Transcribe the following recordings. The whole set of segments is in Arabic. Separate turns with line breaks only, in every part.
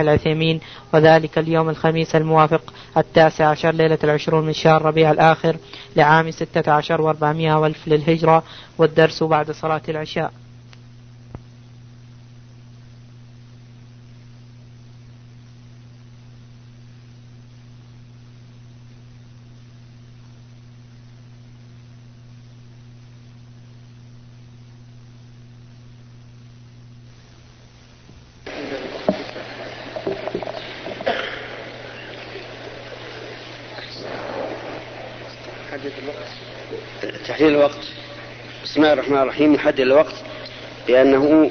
العثيمين وذلك اليوم الخميس الموافق التاسع عشر ليلة العشرون من شهر ربيع الآخر لعام ستة عشر وأربعمائة وألف للهجرة والدرس بعد صلاة العشاء
تحديد الوقت بسم الله الرحمن الرحيم نحدد الوقت لأنه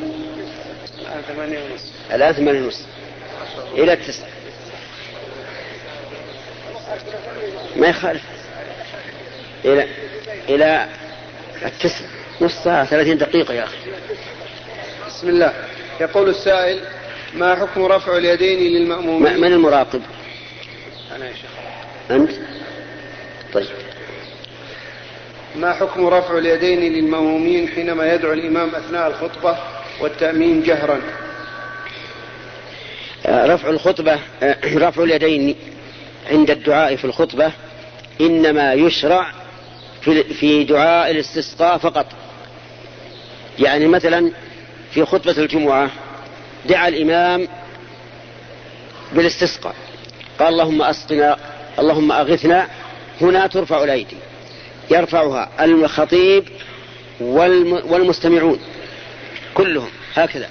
الآن ثمانية ونصف إلى التسعة ما يخالف. إلى إلى التسعة. نص ساعة ثلاثين دقيقة يا أخي.
بسم الله. يقول السائل ما حكم رفع اليدين للمأمومين؟
من المراقب؟
أنا يا شيخ.
أنت؟ طيب.
ما حكم رفع اليدين للمأمومين حينما يدعو الإمام أثناء الخطبة والتأمين جهرا؟
آه، رفع الخطبة آه، رفع اليدين عند الدعاء في الخطبة إنما يشرع في دعاء الاستسقاء فقط. يعني مثلا في خطبة الجمعة دعا الإمام بالاستسقاء قال اللهم أسقنا اللهم أغثنا هنا ترفع الأيدي. يرفعها الخطيب والمستمعون كلهم هكذا.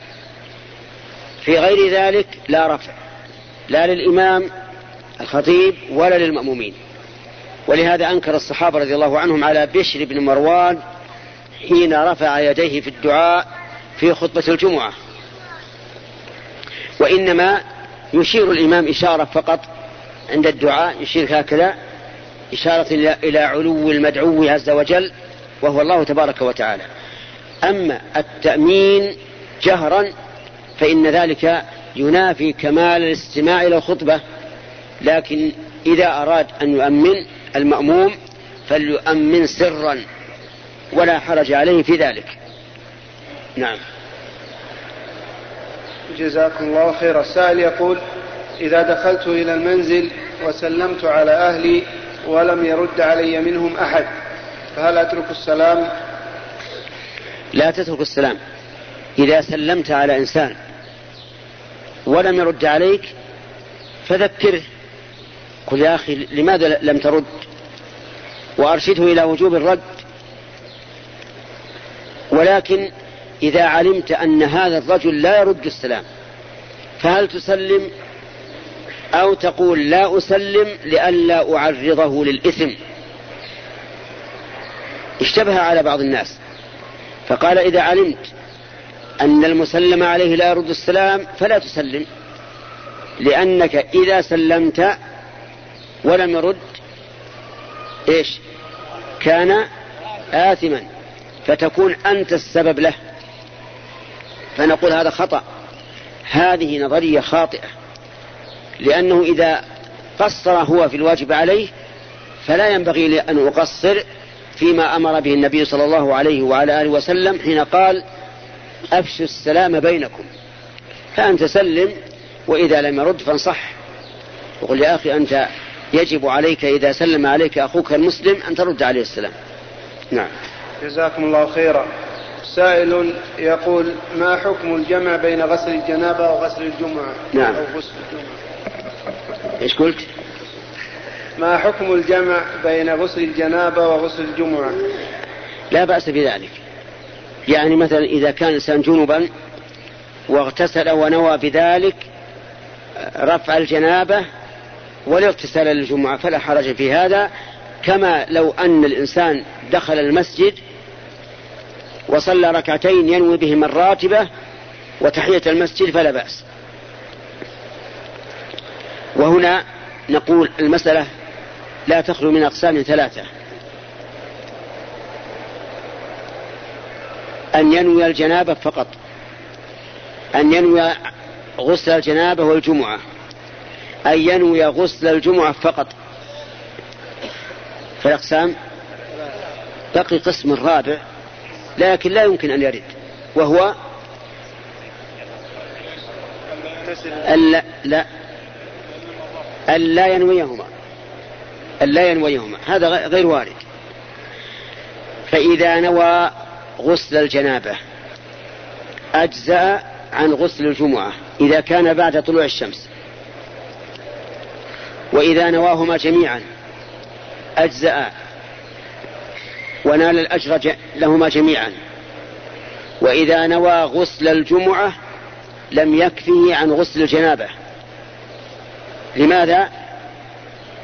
في غير ذلك لا رفع لا للإمام الخطيب ولا للمأمومين. ولهذا أنكر الصحابة رضي الله عنهم على بشر بن مروان حين رفع يديه في الدعاء في خطبة الجمعة. وإنما يشير الإمام إشارة فقط عند الدعاء يشير هكذا إشارة إلى علو المدعو عز وجل وهو الله تبارك وتعالى. أما التأمين جهرا فإن ذلك ينافي كمال الاستماع إلى الخطبة. لكن إذا أراد أن يؤمن المأموم فليؤمن سرا ولا حرج عليه في ذلك. نعم.
جزاكم الله خير السائل يقول إذا دخلت إلى المنزل وسلمت على أهلي ولم يرد علي منهم أحد فهل أترك السلام؟
لا تترك السلام إذا سلمت على إنسان ولم يرد عليك فذكره قل يا أخي لماذا لم ترد؟ وأرشده إلى وجوب الرد. ولكن إذا علمت أن هذا الرجل لا يرد السلام فهل تسلم؟ أو تقول لا أسلم لئلا أعرضه للإثم. اشتبه على بعض الناس. فقال إذا علمت أن المسلم عليه لا يرد السلام فلا تسلم لأنك إذا سلمت ولم يرد إيش؟ كان آثما فتكون أنت السبب له. فنقول هذا خطأ. هذه نظرية خاطئة. لأنه إذا قصر هو في الواجب عليه فلا ينبغي لي أن أقصر فيما أمر به النبي صلى الله عليه وعلى آله وسلم حين قال أفشوا السلام بينكم. فأنت سلم وإذا لم يرد فانصح. وقل يا أخي أنت يجب عليك إذا سلم عليك أخوك المسلم أن ترد عليه السلام. نعم.
جزاكم الله خيرا. سائل يقول ما حكم الجمع بين غسل الجنابة وغسل الجمعة؟
نعم. أو غسل الجمعة؟ إيش قلت؟
ما حكم الجمع بين غسل الجنابة وغسل الجمعة؟
لا بأس بذلك. يعني مثلا إذا كان الإنسان جنبا واغتسل ونوى بذلك رفع الجنابة والاغتسال للجمعة فلا حرج في هذا كما لو أن الإنسان دخل المسجد وصلى ركعتين ينوي بهما الراتبة وتحية المسجد فلا بأس وهنا نقول المسألة لا تخلو من أقسام ثلاثة. أن ينوي الجنابة فقط. أن ينوي غسل الجنابة والجمعة. أن ينوي غسل الجمعة فقط. فالأقسام بقي قسم رابع لكن لا يمكن أن يرد وهو ألا لا ألا ينويهما. ألا ينويهما. هذا غير وارد. فإذا نوى غسل الجنابة أجزأ عن غسل الجمعة إذا كان بعد طلوع الشمس. وإذا نواهما جميعا أجزأ ونال الأجر لهما جميعا. وإذا نوى غسل الجمعة لم يكفه عن غسل الجنابة. لماذا؟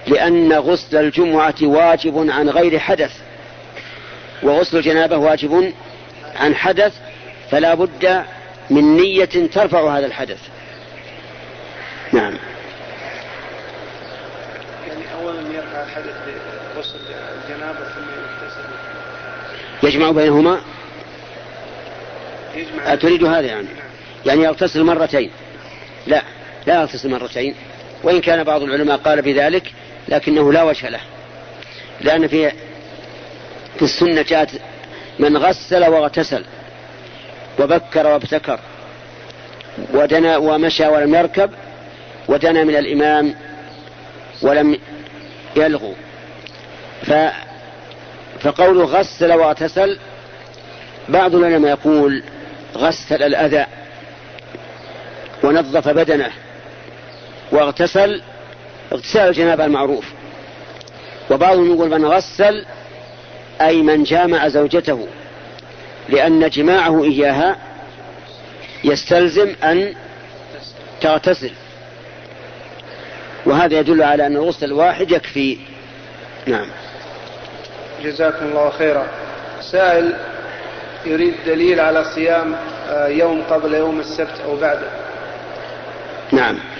لأن غسل الجمعة واجب عن غير حدث. وغسل الجنابة واجب عن حدث فلا بد من نية ترفع هذا الحدث. نعم.
يعني أولا يرفع الحدث بغسل الجنابة ثم يغتسل.
يجمع بينهما؟ يجمع. أتريد هذا يعني؟ يعني يغتسل مرتين. لا لا يغتسل مرتين. وإن كان بعض العلماء قال بذلك لكنه لا وجه له. لأن في في السنة جاءت من غسل واغتسل وبكر وابتكر ودنا ومشى ولم يركب ودنا من الإمام ولم يلغو. ف فقوله غسل واغتسل بعض العلماء يقول غسل الأذى ونظف بدنه. واغتسل اغتسال الجنابة المعروف. وبعضهم يقول من غسل أي من جامع زوجته لأن جماعة إياها يستلزم أن تغتسل. وهذا يدل على أن الغسل الواحد يكفي. نعم.
جزاكم الله خيرا. سائل يريد دليل على صيام آه، يوم قبل يوم السبت أو بعده.
نعم.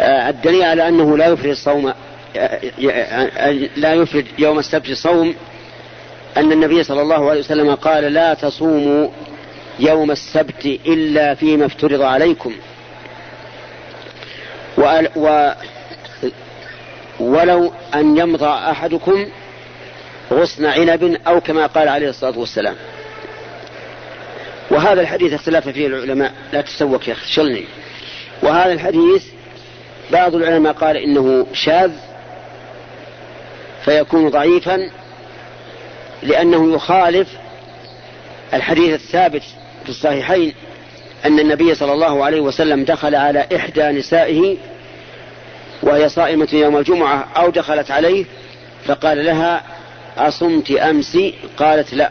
الدليل على أنه لا يفرد الصوم آه، لا يفرد يوم السبت صوم أن النبي صلى الله عليه وسلم قال لا تصوموا يوم السبت إلا فيما افترض عليكم. و ولو أن يمضى أحدكم غصن عنب أو كما قال عليه الصلاة والسلام. وهذا الحديث اختلف فيه العلماء لا تسوك يا أخي شلني. وهذا الحديث بعض العلماء قال إنه شاذ فيكون ضعيفا لأنه يخالف الحديث الثابت في الصحيحين أن النبي صلى الله عليه وسلم دخل على إحدى نسائه وهي صائمة يوم الجمعة أو دخلت عليه فقال لها أصمت أمس؟ قالت لا.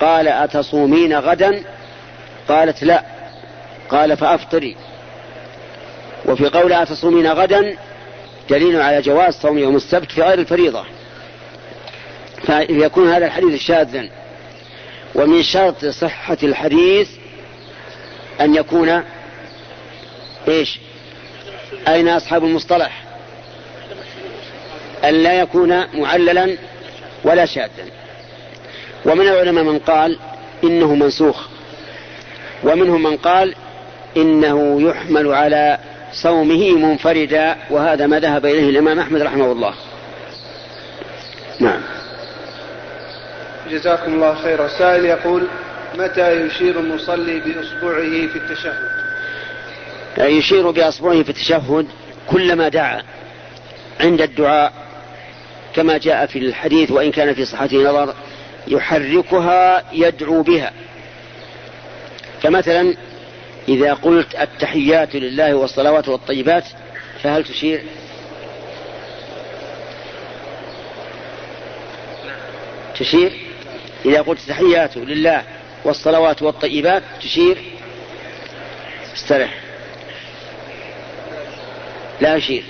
قال أتصومين غدا؟ قالت لا. قال فأفطري. وفي قول أتصومين غدا دليل على جواز صوم يوم السبت في غير الفريضة. فيكون هذا الحديث شاذا. ومن شرط صحة الحديث أن يكون إيش؟ أين أصحاب المصطلح؟ أن لا يكون معللا ولا شاذا. ومن العلماء من قال إنه منسوخ. ومنهم من قال إنه يحمل على صومه منفردا وهذا ما ذهب إليه الإمام أحمد رحمه الله. نعم.
جزاكم الله خيرا. سائل يقول متى يشير المصلي بإصبعه في التشهد؟
يشير بأصبعه في التشهد كلما دعا عند الدعاء كما جاء في الحديث وإن كان في صحته نظر يحركها يدعو بها. فمثلا إذا قلت التحيات لله والصلوات والطيبات فهل تشير؟ تشير؟ إذا قلت تحيات لله والصلوات والطيبات تشير؟ استرح. لا أشير.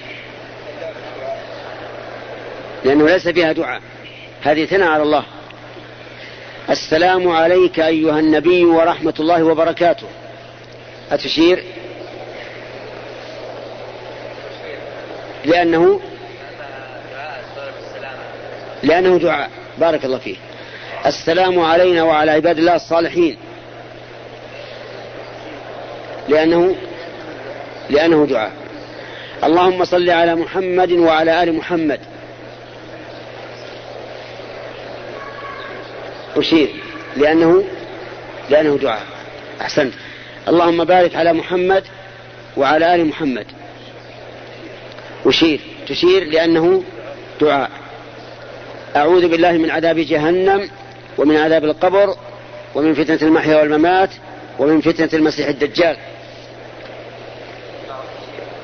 لأنه ليس فيها دعاء. هذه ثناء على الله. السلام عليك أيها النبي ورحمة الله وبركاته. أتشير لأنه لأنه دعاء. بارك الله فيه السلام علينا وعلى عباد الله الصالحين. لأنه لأنه دعاء. اللهم صل على محمد وعلى آل محمد. أشير. لأنه لأنه دعاء. أحسنت. اللهم بارك على محمد وعلى آل محمد. أشير. تشير لأنه دعاء. أعوذ بالله من عذاب جهنم ومن عذاب القبر ومن فتنة المحيا والممات ومن فتنة المسيح الدجال.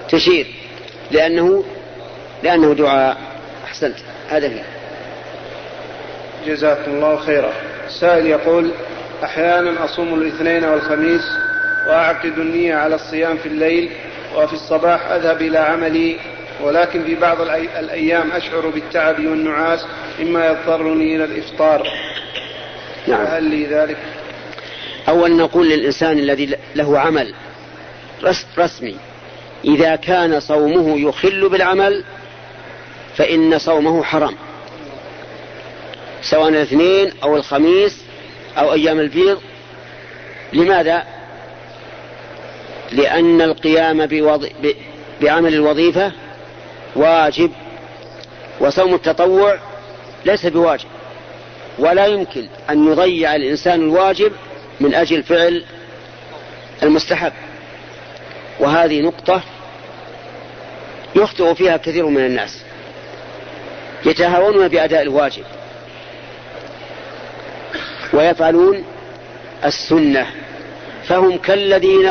تشير. لأنه لأنه دعاء. أحسنت. هذا فيه
جزاكم الله خيرا. سائل يقول أحيانا أصوم الاثنين والخميس وأعقد النية على الصيام في الليل وفي الصباح أذهب إلى عملي ولكن في بعض الأيام أشعر بالتعب والنعاس مما يضطرني إلى الإفطار نعم. هل لي ذلك
أولا نقول للإنسان الذي له عمل رسمي إذا كان صومه يخل بالعمل فإن صومه حرام سواء الاثنين أو الخميس أو أيام البيض لماذا؟ لأن القيام بوض... ب... بعمل الوظيفة واجب وصوم التطوع ليس بواجب. ولا يمكن أن يضيع الإنسان الواجب من أجل فعل المستحب. وهذه نقطة يخطئ فيها كثير من الناس. يتهاونون بأداء الواجب. ويفعلون السنة. فهم كالذين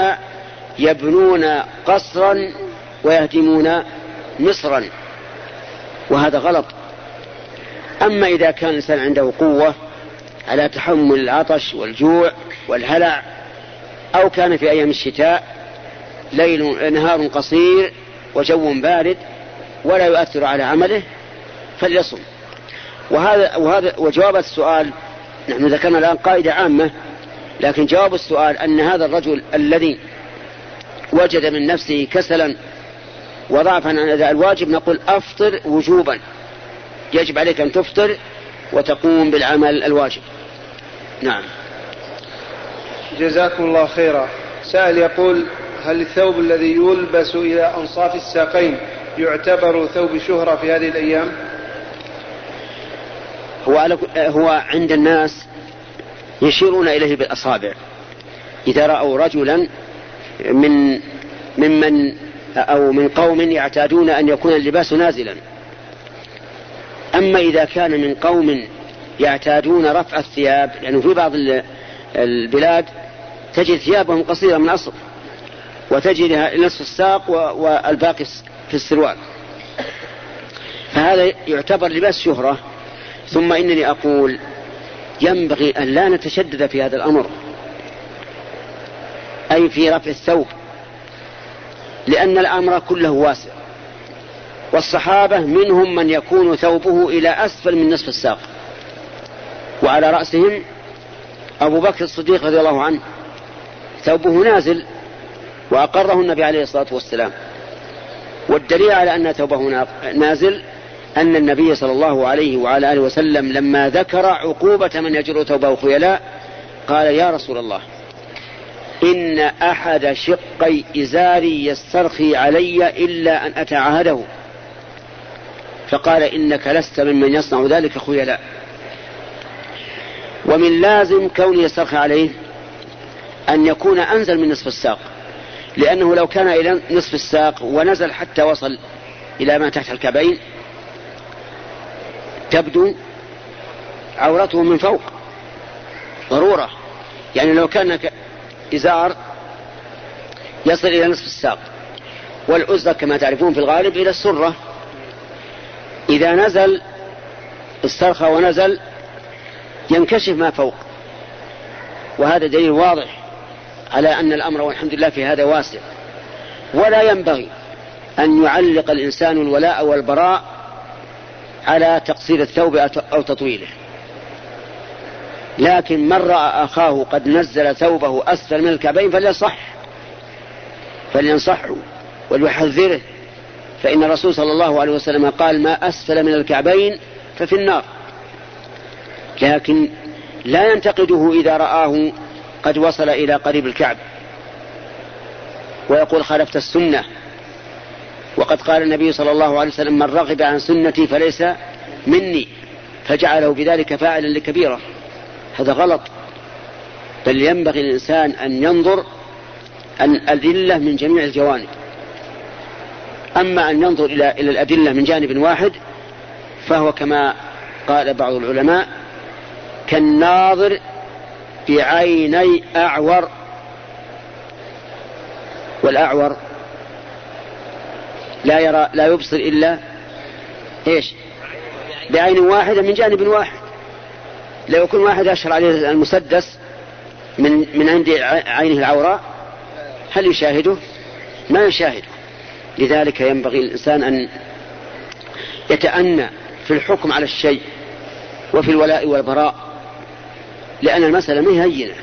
يبنون قصرا ويهدمون مصرا. وهذا غلط. أما إذا كان الإنسان عنده قوة على تحمل العطش والجوع والهلع أو كان في أيام الشتاء ليل نهار قصير وجو بارد ولا يؤثر على عمله فليصم. وهذا وهذا وجواب السؤال نحن ذكرنا الآن قاعدة عامة لكن جواب السؤال أن هذا الرجل الذي وجد من نفسه كسلا وضعفا عن أداء الواجب نقول أفطر وجوبا. يجب عليك أن تفطر وتقوم بالعمل الواجب. نعم.
جزاكم الله خيرا. سائل يقول هل الثوب الذي يلبس إلى أنصاف الساقين يعتبر ثوب شهرة في هذه الأيام؟
هو, هو عند الناس يشيرون إليه بالأصابع. إذا رأوا رجلا من ممن أو من قوم يعتادون أن يكون اللباس نازلا. أما إذا كان من قوم يعتادون رفع الثياب لأنه يعني في بعض البلاد تجد ثيابهم قصيرة من أصل وتجدها نصف الساق والباقي في السروال. فهذا يعتبر لباس شهرة. ثم إنني أقول ينبغي أن لا نتشدد في هذا الأمر. أي في رفع الثوب. لأن الأمر كله واسع. والصحابة منهم من يكون ثوبه إلى أسفل من نصف الساق. وعلى رأسهم أبو بكر الصديق رضي الله عنه. ثوبه نازل وأقره النبي عليه الصلاة والسلام. والدليل على أن ثوبه نازل أن النبي صلى الله عليه وعلى آله وسلم لما ذكر عقوبة من يجر ثوبه خيلاء قال يا رسول الله. إن أحد شقي إزاري يسترخي علي إلا أن أتعاهده. فقال إنك لست ممن يصنع ذلك خيلاء ومن لازم كون يسترخي عليه أن يكون أنزل من نصف الساق لأنه لو كان إلى نصف الساق ونزل حتى وصل إلى ما تحت الكعبين تبدو عورته من فوق ضرورة. يعني لو كان إزار يصل إلى نصف الساق. والأزرة كما تعرفون في الغالب إلى السرة. إذا نزل استرخى ونزل ينكشف ما فوق. وهذا دليل واضح على أن الأمر والحمد لله في هذا واسع. ولا ينبغي أن يعلق الإنسان الولاء والبراء على تقصير الثوب أو تطويله. لكن من رأى أخاه قد نزل ثوبه أسفل من الكعبين فليصح. فلينصحه وليحذره. فإن الرسول صلى الله عليه وسلم قال ما أسفل من الكعبين ففي النار. لكن لا ينتقده إذا رآه قد وصل إلى قريب الكعب. ويقول خالفت السنة. وقد قال النبي صلى الله عليه وسلم من رغب عن سنتي فليس مني. فجعله بذلك فاعلا لكبيرة. هذا غلط. بل ينبغي الإنسان أن ينظر الأدلة من جميع الجوانب. أما أن ينظر إلى إلى الأدلة من جانب واحد فهو كما قال بعض العلماء كالناظر بعيني أعور. والأعور لا يرى لا يبصر إلا إيش؟ بعين واحدة من جانب واحد. لو يكون واحد أشهر عليه المسدس من من عند عينه العوراء هل يشاهده؟ ما يشاهده. لذلك ينبغي الإنسان أن يتأنى في الحكم على الشيء وفي الولاء والبراء لأن المسألة ما هينة.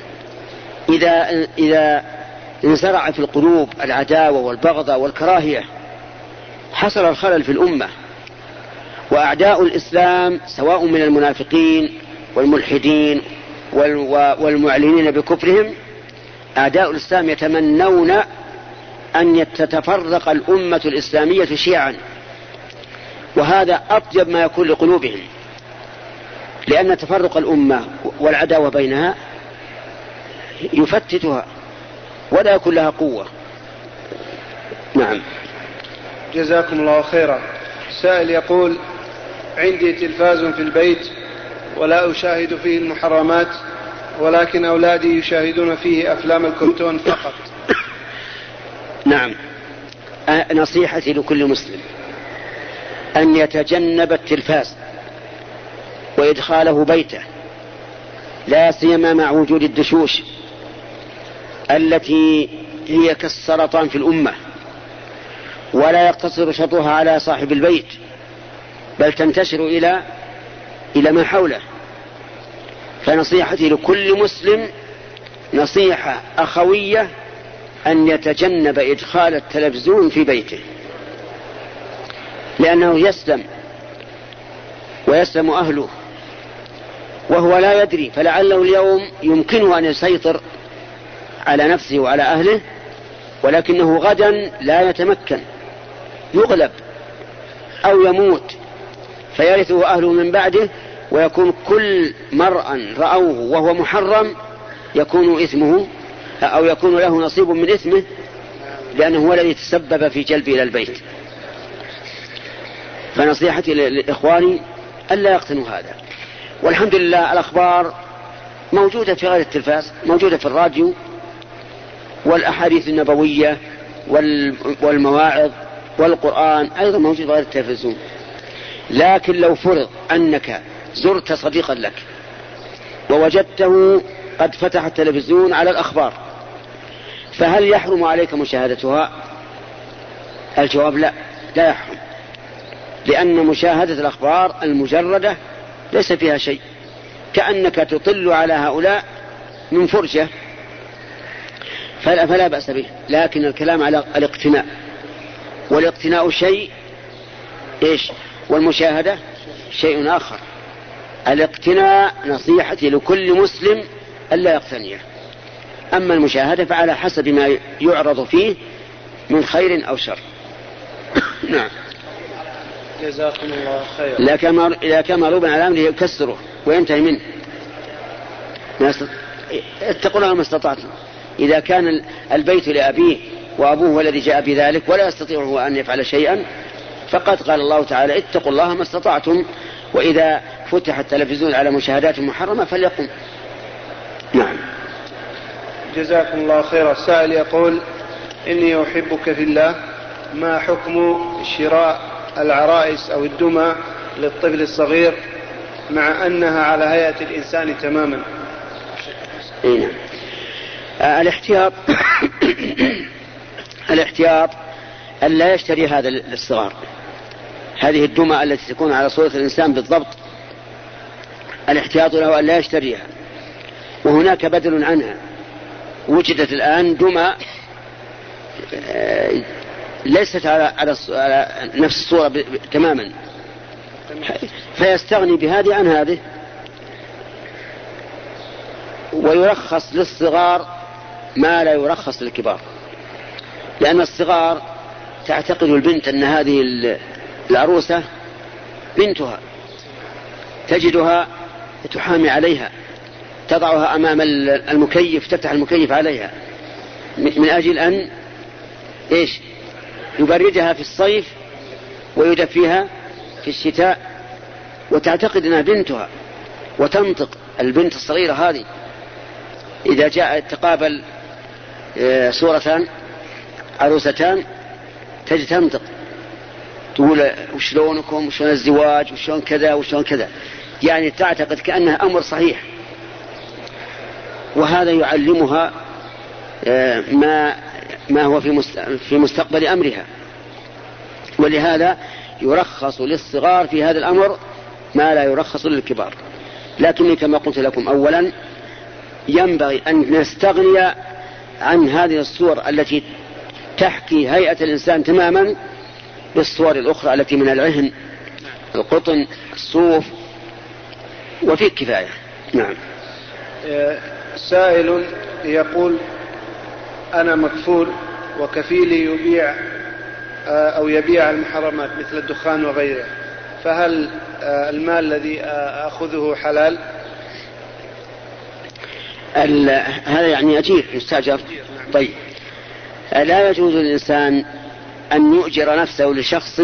إذا إذا انزرع في القلوب العداوة والبغضة والكراهية حصل الخلل في الأمة. وأعداء الإسلام سواء من المنافقين والملحدين والمعلنين بكفرهم أعداء الإسلام يتمنون أن تتفرق الأمة الإسلامية شيعا. وهذا أطيب ما يكون لقلوبهم لأن تفرق الأمة والعداوة بينها يفتتها ولا يكون لها قوة. نعم.
جزاكم الله خيرا. سائل يقول عندي تلفاز في البيت. ولا أشاهد فيه المحرمات ولكن أولادي يشاهدون فيه أفلام الكرتون فقط.
نعم. نصيحتي لكل مسلم أن يتجنب التلفاز وإدخاله بيته لا سيما مع وجود الدشوش التي هي كالسرطان في الأمة ولا يقتصر شطها على صاحب البيت بل تنتشر إلى إلى ما حوله. فنصيحتي لكل مسلم نصيحة أخوية أن يتجنب إدخال التلفزيون في بيته. لأنه يسلم ويسلم أهله وهو لا يدري فلعله اليوم يمكنه أن يسيطر على نفسه وعلى أهله ولكنه غدا لا يتمكن يغلب أو يموت. فيرثه أهله من بعده ويكون كل مرء رأوه وهو محرم يكون إثمه أو يكون له نصيب من إثمه لأنه هو الذي تسبب في جلبه إلى البيت. فنصيحتي لإخواني ألا يقتنوا هذا. والحمد لله الأخبار موجودة في غير التلفاز موجودة في الراديو والأحاديث النبوية والمواعظ والقرآن أيضا موجود في غير التلفزيون. لكن لو فرض أنك زرت صديقا لك ووجدته قد فتح التلفزيون على الأخبار فهل يحرم عليك مشاهدتها؟ الجواب لا لا يحرم لأن مشاهدة الأخبار المجردة ليس فيها شيء كأنك تطل على هؤلاء من فرجة فلا, فلا بأس به لكن الكلام على الاقتناء والاقتناء شيء إيش؟ والمشاهدة شيء آخر. الاقتناء نصيحتي لكل مسلم ألا يقتنيه أما المشاهدة فعلى حسب ما يعرض فيه من خير أو شر. نعم.
جزاكم الله خيرا.
إذا كان إذا كان مغلوبا على أمره يكسره وينتهي منه. اتقوا الله ما استطعتم. إذا كان البيت لأبيه وأبوه هو الذي جاء بذلك ولا يستطيع هو أن يفعل شيئا فقد قال الله تعالى اتقوا الله ما استطعتم وإذا فتح التلفزيون على مشاهدات محرمة فليقم. نعم.
جزاكم الله خيرا. السائل يقول إني أحبك في الله ما حكم شراء العرائس أو الدمى للطفل الصغير مع أنها على هيئة الإنسان تماما؟
إيه نعم. آه الاحتياط الاحتياط أن لا يشتري هذا للصغار هذه الدمى التي تكون على صورة الإنسان بالضبط الاحتياط له أن لا يشتريها. وهناك بدل عنها. وجدت الآن دمى آه، ليست على على نفس الصورة تماما. فيستغني بهذه عن هذه. ويرخص للصغار ما لا يرخص للكبار. لأن الصغار تعتقد البنت أن هذه العروسة بنتها تجدها تحامي عليها تضعها أمام المكيف تفتح المكيف عليها من أجل أن إيش؟ يبردها في الصيف ويدفيها في الشتاء وتعتقد أنها بنتها وتنطق البنت الصغيرة هذه. إذا جاء تقابل آه، صورتان عروستان تجي تنطق. تقول وشلونكم وشلون الزواج وشلون كذا وشلون كذا. يعني تعتقد كأنها أمر صحيح. وهذا يعلمها آه، ما ما هو في في مستقبل أمرها. ولهذا يرخص للصغار في هذا الأمر ما لا يرخص للكبار. لكني كما قلت لكم اولا ينبغي أن نستغني عن هذه الصور التي تحكي هيئة الإنسان تماما بالصور الأخرى التي من العهن القطن الصوف وفيه كفاية. نعم.
آه، سائل يقول أنا مكفول وكفيلي يبيع آه، أو يبيع المحرمات مثل الدخان وغيره فهل آه، المال الذي أخذه حلال؟
هذا يعني أجير يستأجر طيب. لا يجوز للإنسان أن يؤجر نفسه لشخص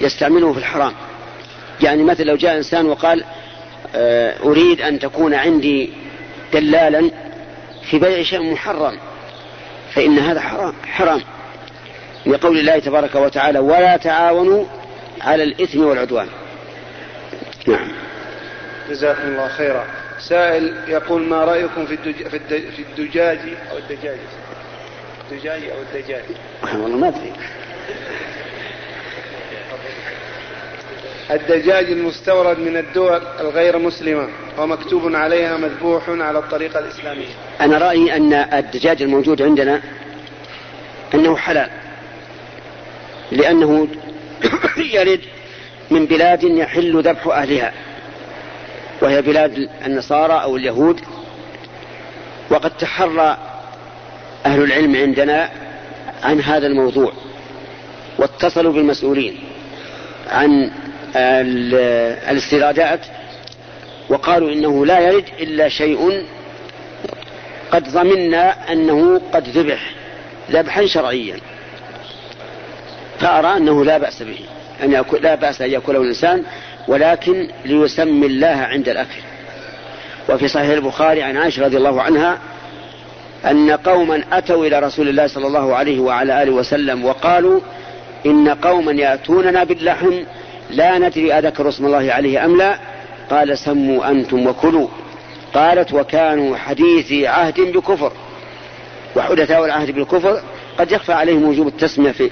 يستعمله في الحرام. يعني مثلا لو جاء إنسان وقال أريد أن تكون عندي دلالا في بيع شيء محرم فإن هذا حرام حرام. لقول الله تبارك وتعالى ولا تعاونوا على الإثم والعدوان. نعم.
جزاكم الله خيرا. سائل يقول ما رأيكم في الدج... في, الدج... في الدجاج أو الدجاج الدجاج أو الدجاج
والله ما أدري.
الدجاج المستورد من الدول الغير مسلمة ومكتوب عليها مذبوح على الطريقة الإسلامية.
أنا رأيي أن الدجاج الموجود عندنا أنه حلال لأنه يرد من بلاد يحل ذبح أهلها وهي بلاد النصارى أو اليهود وقد تحرى أهل العلم عندنا عن هذا الموضوع واتصلوا بالمسؤولين عن الاستيرادات وقالوا إنه لا يرد إلا شيء قد ضمنا أنه قد ذبح ذبحا شرعيا. فأرى أنه لا بأس به أن يأكل لا بأس أن يأكله الإنسان ولكن ليسمي الله عند الأكل. وفي صحيح البخاري عن عائشة رضي الله عنها أن قوما أتوا إلى رسول الله صلى الله عليه وعلى آله وسلم وقالوا إن قوما يأتوننا باللحم لا ندري أذكر اسم الله عليه أم لا؟ قال سموا أنتم وكلوا. قالت وكانوا حديثي عهد بكفر. وحدثاء العهد بالكفر قد يخفى عليهم وجوب التسمية في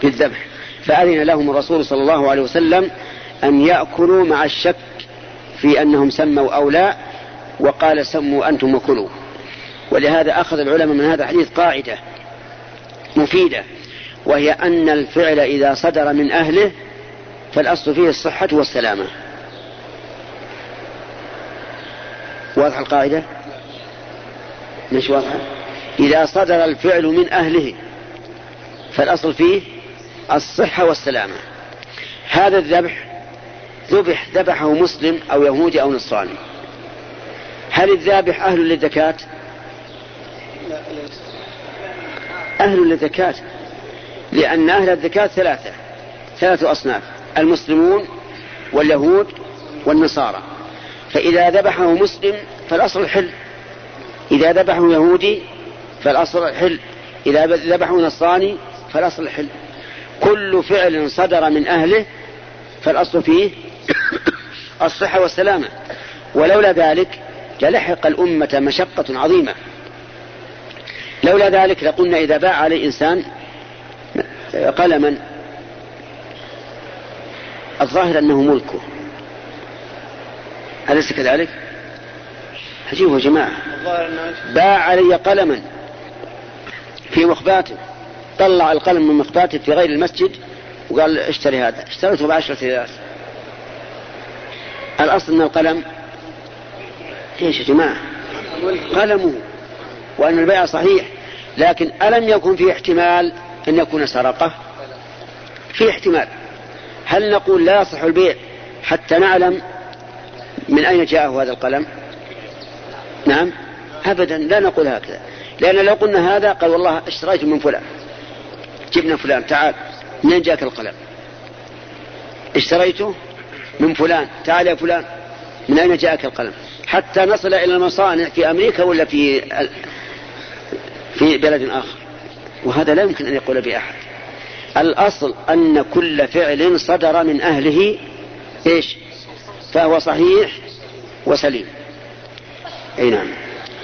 في الذبح. فأذن لهم الرسول صلى الله عليه وسلم أن يأكلوا مع الشك في أنهم سموا أو لا وقال سموا أنتم وكلوا. ولهذا أخذ العلماء من هذا الحديث قاعدة مفيدة وهي أن الفعل إذا صدر من أهله فالأصل فيه الصحة والسلامة. واضح القاعدة؟ مش واضحة؟ إذا صدر الفعل من أهله فالأصل فيه الصحة والسلامة. هذا الذبح ذبح ذبحه مسلم أو يهودي أو نصراني. هل الذابح أهل للزكاة؟ أهل للزكاة لأن أهل الزكاة ثلاثة ثلاثة أصناف المسلمون واليهود والنصارى. فإذا ذبحه مسلم فالأصل الحل إذا ذبحه يهودي فالأصل الحل إذا ذبحه نصراني فالأصل الحل كل فعل صدر من أهله فالأصل فيه الصحة والسلامة. ولولا ذلك للحق الأمة مشقة عظيمة. لولا ذلك لقلنا إذا باع عليه إنسان قلما. الظاهر أنه ملكه. أليس كذلك؟ عجيب يا جماعة. باع علي قلما في مخباته طلع القلم من مخباته في غير المسجد وقال اشتري هذا. اشتريته بعشرة ريال. الأصل أن القلم إيش يا جماعة؟ قلمه. وأن البيع صحيح لكن ألم يكن في احتمال أن يكون سرقة؟ في احتمال. هل نقول لا يصح البيع حتى نعلم من أين جاءه هذا القلم؟ نعم أبدا لا نقول هكذا. لأن لو قلنا هذا قال والله اشتريته من فلان جبنا فلان تعال منين جاك القلم؟ اشتريته من فلان تعال يا فلان من أين جاءك القلم؟ حتى نصل إلى المصانع في أمريكا ولا في في بلد آخر. وهذا لا يمكن أن يقول به أحد الأصل أن كل فعل صدر من أهله إيش؟ فهو صحيح وسليم. أي نعم.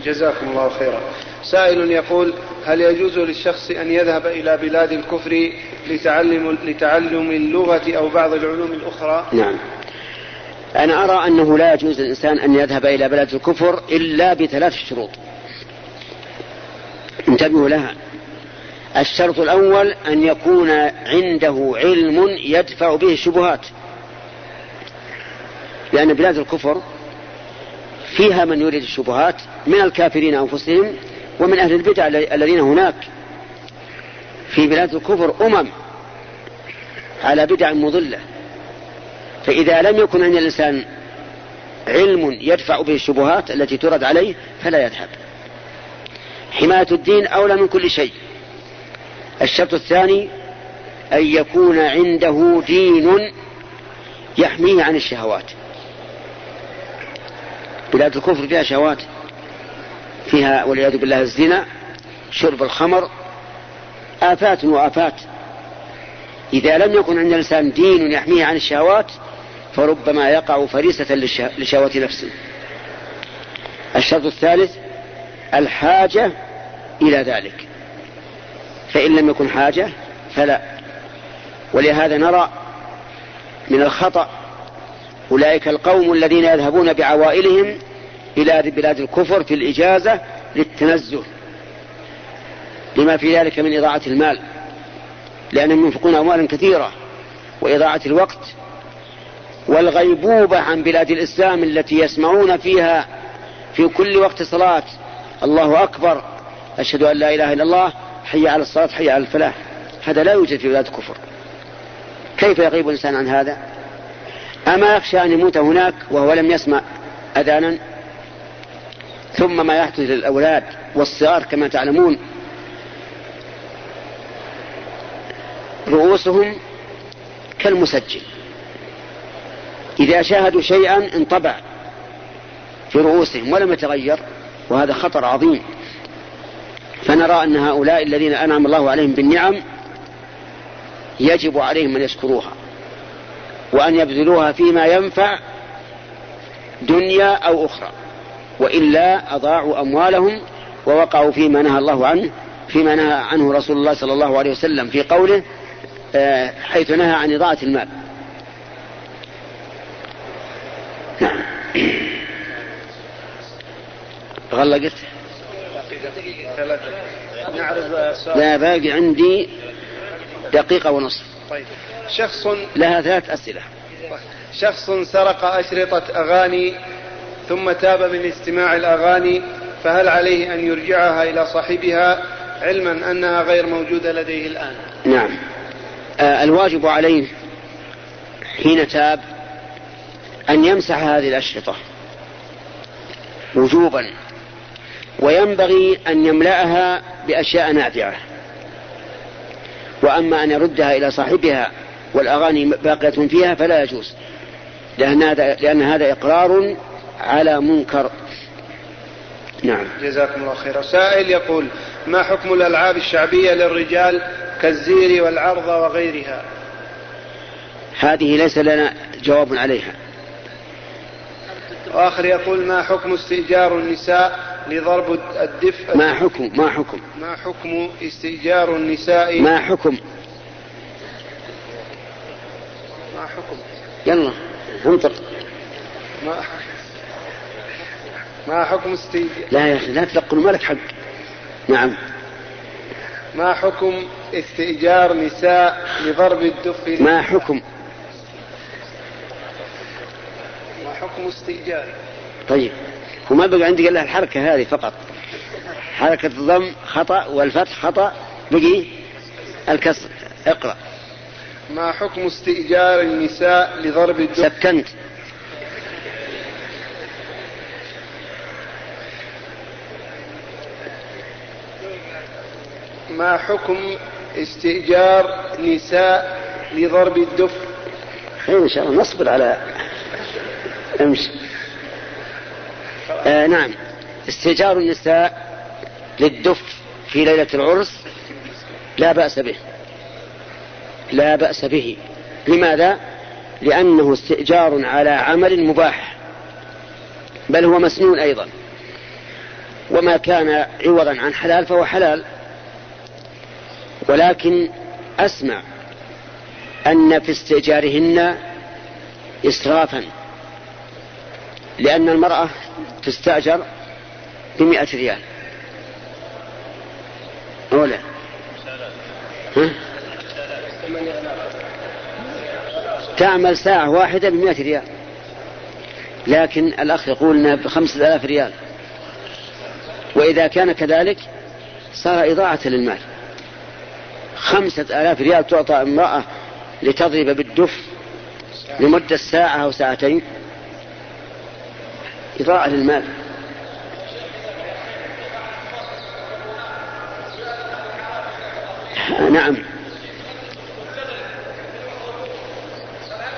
جزاكم الله خيرا. سائل يقول هل يجوز للشخص أن يذهب إلى بلاد الكفر لتعلم, لتعلم اللغة أو بعض العلوم الأخرى؟
نعم. أنا أرى أنه لا يجوز للإنسان أن يذهب إلى بلد الكفر إلا بثلاث شروط. انتبهوا لها. الشرط الأول أن يكون عنده علم يدفع به الشبهات. لأن بلاد الكفر فيها من يريد الشبهات من الكافرين أنفسهم ومن أهل البدع الذين هناك. في بلاد الكفر أمم على بدع مضلة. فإذا لم يكن عند الإنسان علم يدفع به الشبهات التي ترد عليه فلا يذهب. حماية الدين أولى من كل شيء. الشرط الثاني أن يكون عنده دين يحميه عن الشهوات. بلاد الكفر فيها شهوات فيها والعياذ بالله الزنا شرب الخمر آفات وآفات. إذا لم يكن عند الإنسان دين يحميه عن الشهوات فربما يقع فريسة لشهوة نفسه. الشرط الثالث الحاجة إلى ذلك. فإن لم يكن حاجة فلا. ولهذا نرى من الخطأ أولئك القوم الذين يذهبون بعوائلهم إلى بلاد الكفر في الإجازة للتنزه. لما في ذلك من إضاعة المال. لأنهم ينفقون أموالا كثيرة وإضاعة الوقت. والغيبوبة عن بلاد الإسلام التي يسمعون فيها في كل وقت صلاة. الله أكبر. أشهد أن لا إله إلا الله حي على الصلاة حي على الفلاح. هذا لا يوجد في بلاد الكفر. كيف يغيب الإنسان عن هذا؟ أما يخشى أن يموت هناك وهو لم يسمع أذانا ثم ما يحدث للأولاد والصغار كما تعلمون رؤوسهم كالمسجل. إذا شاهدوا شيئا انطبع في رؤوسهم ولم يتغير وهذا خطر عظيم. فنرى أن هؤلاء الذين أنعم الله عليهم بالنعم يجب عليهم أن يشكروها وأن يبذلوها فيما ينفع دنيا أو أخرى وإلا أضاعوا أموالهم ووقعوا فيما نهى الله عنه فيما نهى عنه رسول الله صلى الله عليه وسلم في قوله آه، حيث نهى عن إضاعة المال. نعم. غلقت؟ لا باقي عندي دقيقة ونصف.
طيب. شخص
لها ثلاث أسئلة.
شخص سرق أشرطة أغاني ثم تاب من استماع الأغاني فهل عليه أن يرجعها إلى صاحبها علما أنها غير موجودة لديه الآن؟
نعم. آه الواجب عليه حين تاب أن يمسح هذه الأشرطة وجوبا. وينبغي أن يملأها بأشياء نافعة. وأما أن يردها إلى صاحبها والأغاني باقية فيها فلا يجوز لأن هذا, لأن هذا إقرار على منكر. نعم.
جزاكم الله خيرا. سائل يقول ما حكم الألعاب الشعبية للرجال كالزير والعرض وغيرها؟
هذه ليس لنا جواب عليها.
وآخر يقول ما حكم استئجار النساء لضرب الدف
ما حكم؟ ما حكم؟
ما حكم استئجار النساء؟
ما حكم؟
ما حكم؟
يلا انطق
ما ما حكم استئجار
لا يا أخي لا تلقنوا ما لك حق. نعم.
ما حكم استئجار نساء لضرب الدف
ما حكم؟
ما حكم استئجار؟
طيب. وما بقى عندي إلا الحركة هذه فقط. حركة الضم خطأ والفتح خطأ. بقي الكسر. اقرأ.
ما حكم استئجار النساء لضرب الدف
سكنت.
ما حكم استئجار نساء لضرب الدف؟
خير إن شاء الله. نصبر على امشي. آه نعم. استئجار النساء للدف في ليلة العرس لا بأس به. لا بأس به. لماذا؟ لأنه استئجار على عمل مباح. بل هو مسنون أيضا. وما كان عوضا عن حلال فهو حلال. ولكن أسمع أن في استئجارهن إسرافا. لأن المرأة تستأجر بمئة ريال. أولا. ها؟ تعمل ساعة واحدة بمئة ريال. لكن الأخ يقول أنها بخمسة آلاف ريال. وإذا كان كذلك صار إضاعة للمال. خمسة آلاف ريال تعطى امرأة لتضرب بالدف لمدة ساعة أو ساعتين. إضاعة للمال نعم.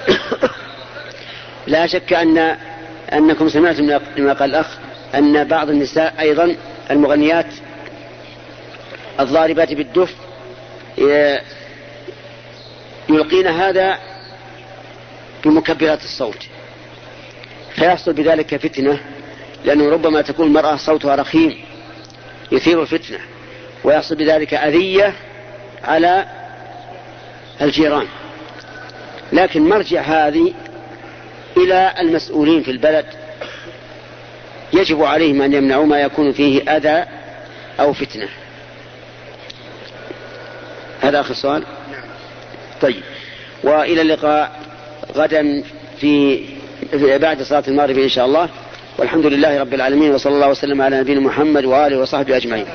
لا شك أن أنكم سمعتم مما قال الأخ أن بعض النساء أيضا المغنيات الضاربات بالدف يلقين هذا بمكبرات الصوت. فيحصل بذلك فتنة لأنه ربما تكون المرأة صوتها رخيم يثير الفتنة ويحصل بذلك أذية على الجيران. لكن مرجع هذه إلى المسؤولين في البلد يجب عليهم أن يمنعوا ما يكون فيه أذى أو فتنة. هذا آخر سؤال؟ طيب. وإلى اللقاء غدا في بعد صلاة المغرب إن شاء الله. والحمد لله رب العالمين وصلى الله وسلم على نبينا محمد وآله وصحبه أجمعين.